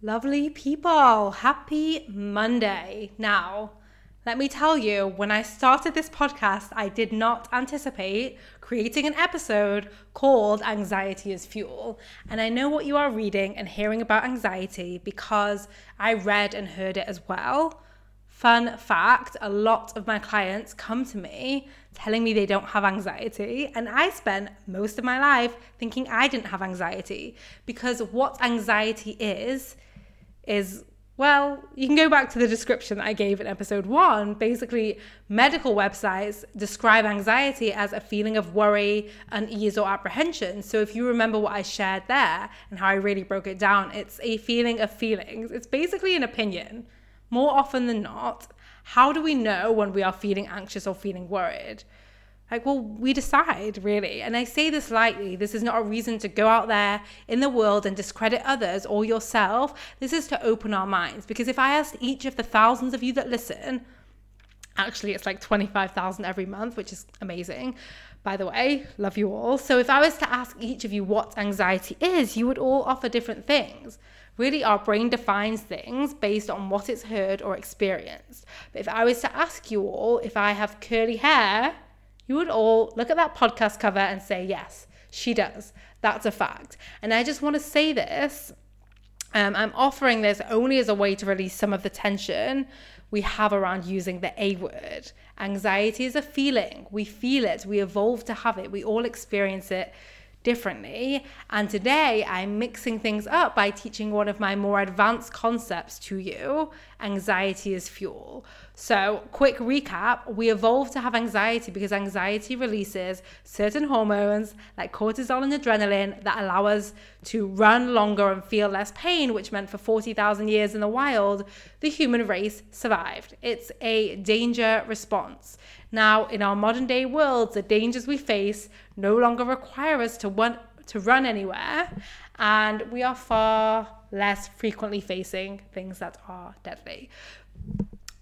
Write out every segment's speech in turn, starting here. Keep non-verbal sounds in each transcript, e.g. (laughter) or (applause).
Lovely people, happy Monday. Now, let me tell you, when I started this podcast, I did not anticipate creating an episode called Anxiety is Fuel. And I know what you are reading and hearing about anxiety because I read and heard it as well. Fun fact a lot of my clients come to me telling me they don't have anxiety, and I spent most of my life thinking I didn't have anxiety because what anxiety is is well, you can go back to the description that I gave in episode one. Basically, medical websites describe anxiety as a feeling of worry, unease, or apprehension. So, if you remember what I shared there and how I really broke it down, it's a feeling of feelings. It's basically an opinion. More often than not, how do we know when we are feeling anxious or feeling worried? Like, well, we decide really. And I say this lightly. This is not a reason to go out there in the world and discredit others or yourself. This is to open our minds. Because if I asked each of the thousands of you that listen, actually, it's like 25,000 every month, which is amazing. By the way, love you all. So if I was to ask each of you what anxiety is, you would all offer different things. Really, our brain defines things based on what it's heard or experienced. But if I was to ask you all if I have curly hair, you would all look at that podcast cover and say, yes, she does. That's a fact. And I just want to say this. Um, I'm offering this only as a way to release some of the tension we have around using the A word. Anxiety is a feeling. We feel it. We evolve to have it. We all experience it differently. And today I'm mixing things up by teaching one of my more advanced concepts to you anxiety is fuel. So, quick recap we evolved to have anxiety because anxiety releases certain hormones like cortisol and adrenaline that allow us to run longer and feel less pain, which meant for 40,000 years in the wild, the human race survived. It's a danger response. Now, in our modern day world, the dangers we face no longer require us to run, to run anywhere, and we are far less frequently facing things that are deadly.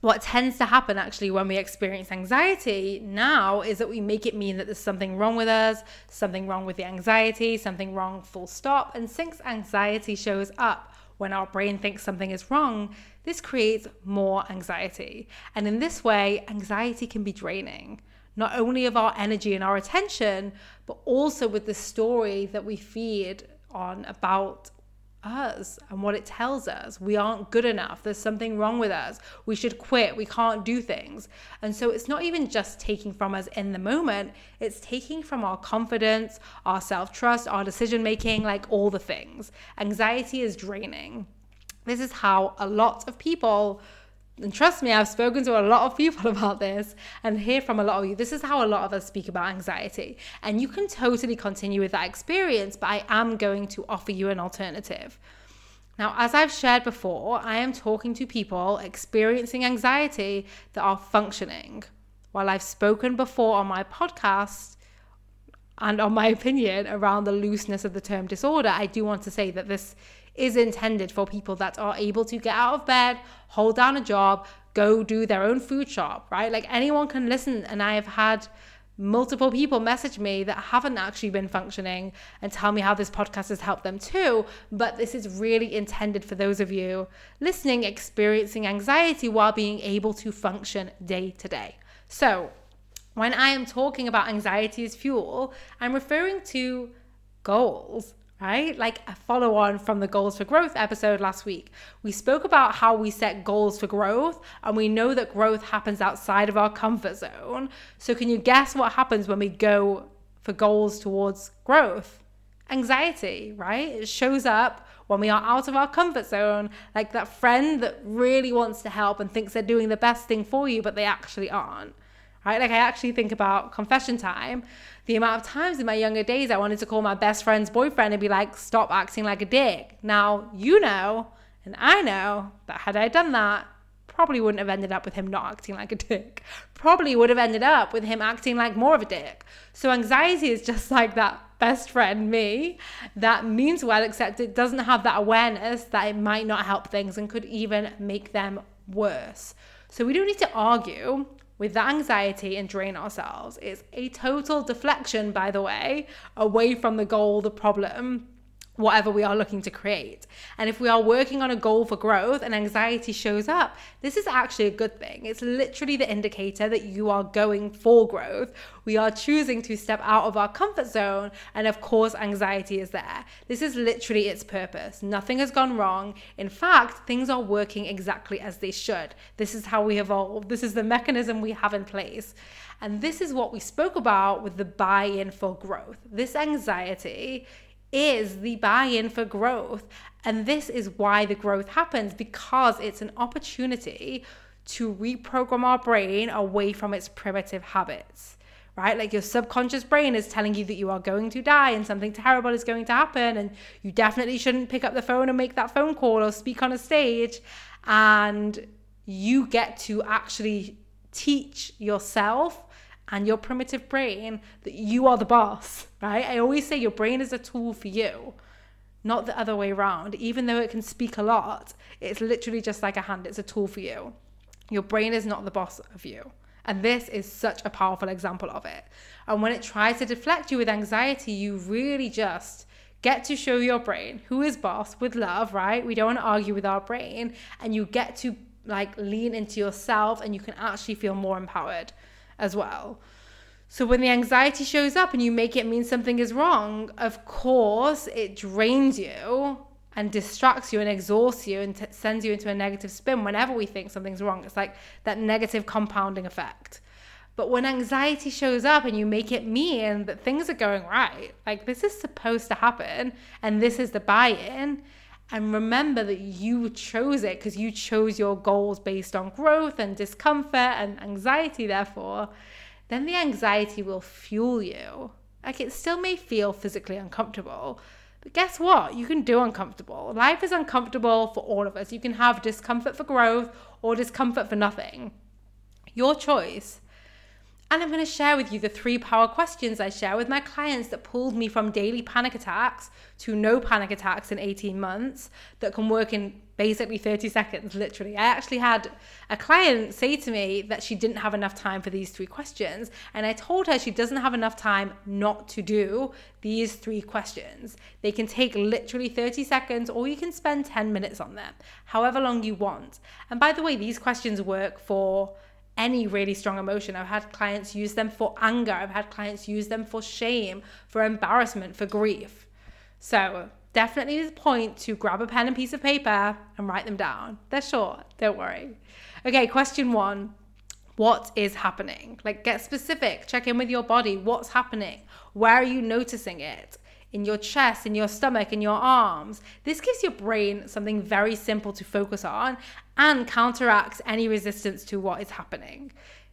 What tends to happen actually when we experience anxiety now is that we make it mean that there's something wrong with us, something wrong with the anxiety, something wrong, full stop. And since anxiety shows up when our brain thinks something is wrong, this creates more anxiety. And in this way, anxiety can be draining, not only of our energy and our attention, but also with the story that we feed on about us and what it tells us. We aren't good enough. There's something wrong with us. We should quit. We can't do things. And so it's not even just taking from us in the moment, it's taking from our confidence, our self trust, our decision making, like all the things. Anxiety is draining. This is how a lot of people and trust me, I've spoken to a lot of people (laughs) about this and hear from a lot of you. This is how a lot of us speak about anxiety. And you can totally continue with that experience, but I am going to offer you an alternative. Now, as I've shared before, I am talking to people experiencing anxiety that are functioning. While I've spoken before on my podcast and on my (laughs) opinion around the looseness of the term disorder, I do want to say that this is intended for people that are able to get out of bed, hold down a job, go do their own food shop, right? Like anyone can listen. And I have had multiple people message me that haven't actually been functioning and tell me how this podcast has helped them too. But this is really intended for those of you listening, experiencing anxiety while being able to function day to day. So, when I am talking about anxiety as fuel, I'm referring to goals right? Like a follow on from the goals for growth episode last week. We spoke about how we set goals for growth and we know that growth happens outside of our comfort zone. So, can you guess what happens when we go for goals towards growth? Anxiety, right? It shows up when we are out of our comfort zone, like that friend that really wants to help and thinks they're doing the best thing for you, but they actually aren't right? Like I actually think about confession time. The amount of times in my younger days I wanted to call my best friend's boyfriend and be like, stop acting like a dick. Now, you know, and I know that had I done that, probably wouldn't have ended up with him not acting like a dick. Probably would have ended up with him acting like more of a dick. So anxiety is just like that best friend, me, that means well, except it doesn't have that awareness that it might not help things and could even make them worse. So we don't need to argue with that anxiety and drain ourselves. It's a total deflection, by the way, away from the goal, the problem, whatever we are looking to create. And if we are working on a goal for growth and anxiety shows up, this is actually a good thing. It's literally the indicator that you are going for growth. We are choosing to step out of our comfort zone. And of course, anxiety is there. This is literally its purpose. Nothing has gone wrong. In fact, things are working exactly as they should. This is how we evolve. This is the mechanism we have in place. And this is what we spoke about with the buy in for growth. This anxiety is the buy in for growth. And this is why the growth happens because it's an opportunity to reprogram our brain away from its primitive habits, right? Like your subconscious brain is telling you that you are going to die and something terrible is going to happen, and you definitely shouldn't pick up the phone and make that phone call or speak on a stage. And you get to actually teach yourself and your primitive brain that you are the boss, right? I always say your brain is a tool for you, not the other way around. Even though it can speak a lot, it's literally just like a hand, it's a tool for you. Your brain is not the boss of you. And this is such a powerful example of it. And when it tries to deflect you with anxiety, you really just get to show your brain who is boss with love, right? We don't want to argue with our brain. And you get to like lean into yourself and you can actually feel more empowered as well. So when the anxiety shows up and you make it mean something is wrong, of course, it drains you and distracts you and exhausts you and t- sends you into a negative spin whenever we think something's wrong. It's like that negative compounding effect. But when anxiety shows up and you make it mean that things are going right, like this is supposed to happen and this is the buy in, and remember that you chose it because you chose your goals based on growth and discomfort and anxiety, therefore, then the anxiety will fuel you. Like it still may feel physically uncomfortable, but guess what? You can do uncomfortable. Life is uncomfortable for all of us. You can have discomfort for growth or discomfort for nothing. Your choice. And I'm going to share with you the three power questions I share with my clients that pulled me from daily panic attacks to no panic attacks in 18 months that can work in basically 30 seconds, literally. I actually had a client say to me that she didn't have enough time for these three questions. And I told her she doesn't have enough time not to do these three questions. They can take literally 30 seconds or you can spend 10 minutes on them, however long you want. And by the way, these questions work for any really strong emotion. I've had clients use them for anger, I've had clients use them for shame, for embarrassment, for grief. So, definitely the point to grab a pen and piece of paper and write them down. They're short, don't worry. Okay, question one What is happening? Like, get specific, check in with your body. What's happening? Where are you noticing it? In your chest, in your stomach, in your arms. This gives your brain something very simple to focus on and counteracts any resistance to what is happening.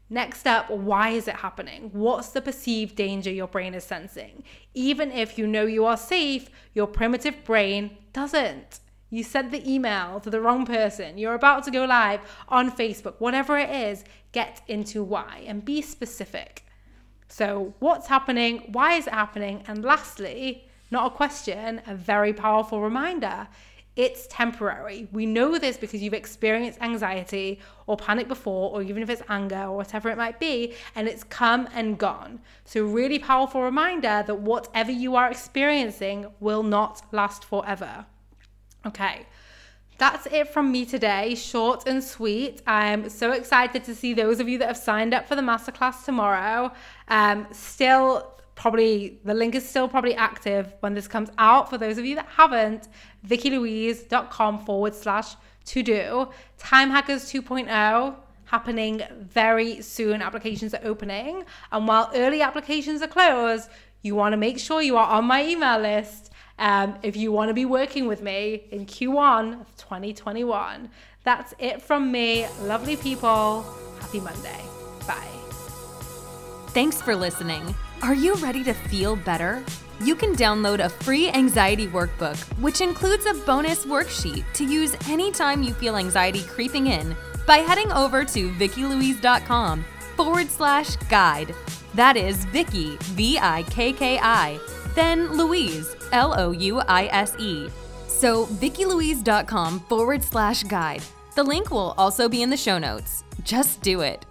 Next up, why is it happening? What's the perceived danger your brain is sensing? Even if you know you are safe, your primitive brain doesn't. You sent the email to the wrong person. You're about to go live on Facebook. Whatever it is, get into why and be specific. So, what's happening? Why is it happening? And lastly, not a question, a very powerful reminder. It's temporary. We know this because you've experienced anxiety or panic before, or even if it's anger or whatever it might be, and it's come and gone. So, really powerful reminder that whatever you are experiencing will not last forever. Okay, that's it from me today. Short and sweet. I'm so excited to see those of you that have signed up for the masterclass tomorrow. Um, still probably the link is still probably active when this comes out. For those of you that haven't, vickilouise.com forward slash to do. Time Hackers 2.0 happening very soon. Applications are opening. And while early applications are closed, you want to make sure you are on my email list um, if you want to be working with me in Q1 of 2021. That's it from me. Lovely people. Happy Monday. Bye. Thanks for listening. Are you ready to feel better? You can download a free anxiety workbook, which includes a bonus worksheet to use anytime you feel anxiety creeping in by heading over to vickilouise.com forward slash guide. That is Vicki, V I K K I, then Louise, L O U I S E. So, vickilouise.com forward slash guide. The link will also be in the show notes. Just do it.